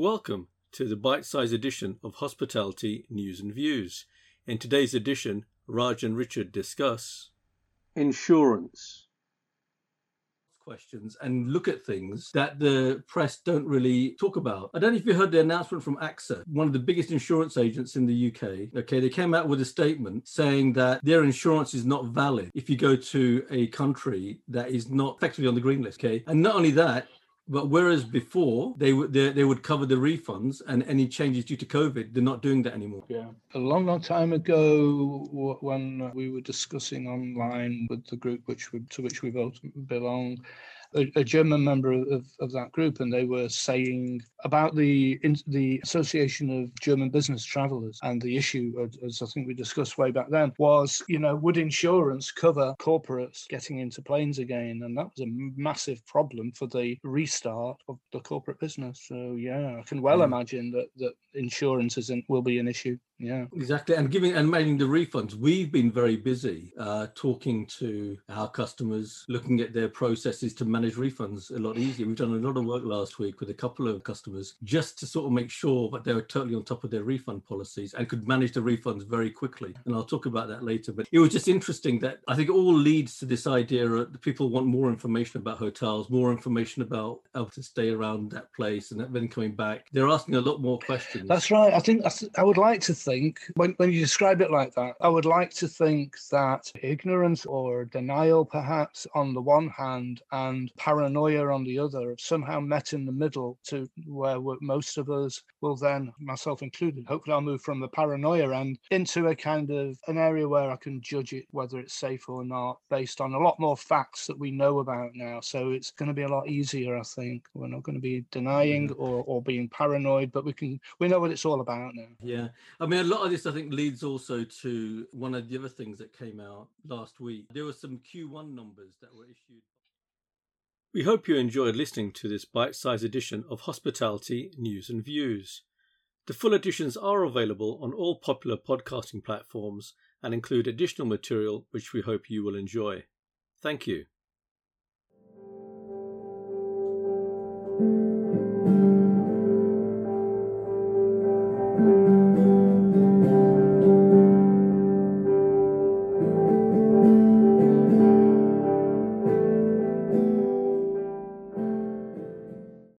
Welcome to the bite sized edition of Hospitality News and Views. In today's edition, Raj and Richard discuss insurance questions and look at things that the press don't really talk about. I don't know if you heard the announcement from AXA, one of the biggest insurance agents in the UK. Okay, they came out with a statement saying that their insurance is not valid if you go to a country that is not effectively on the green list. Okay, and not only that, but whereas before they would they, they would cover the refunds and any changes due to COVID, they're not doing that anymore. Yeah, a long, long time ago, when we were discussing online with the group which we, to which we both belong, a, a German member of, of that group, and they were saying about the in, the Association of German Business Travelers, and the issue, as I think we discussed way back then, was you know would insurance cover corporates getting into planes again, and that was a massive problem for the restart of the corporate business. So yeah, I can well mm. imagine that that insurance isn't will be an issue. Yeah, exactly. And giving and making the refunds, we've been very busy uh, talking to our customers, looking at their processes to manage refunds a lot easier. We've done a lot of work last week with a couple of customers just to sort of make sure that they were totally on top of their refund policies and could manage the refunds very quickly. And I'll talk about that later. But it was just interesting that I think it all leads to this idea that people want more information about hotels, more information about how to stay around that place, and then coming back, they're asking a lot more questions. That's right. I think I would like to. Think, when, when you describe it like that, I would like to think that ignorance or denial, perhaps, on the one hand, and paranoia on the other, have somehow met in the middle to where most of us will then, myself included, hopefully I'll move from the paranoia end into a kind of an area where I can judge it whether it's safe or not based on a lot more facts that we know about now. So it's going to be a lot easier, I think. We're not going to be denying or, or being paranoid, but we can we know what it's all about now. Yeah. I mean a lot of this, I think, leads also to one of the other things that came out last week. There were some Q1 numbers that were issued. We hope you enjoyed listening to this bite sized edition of Hospitality News and Views. The full editions are available on all popular podcasting platforms and include additional material which we hope you will enjoy. Thank you.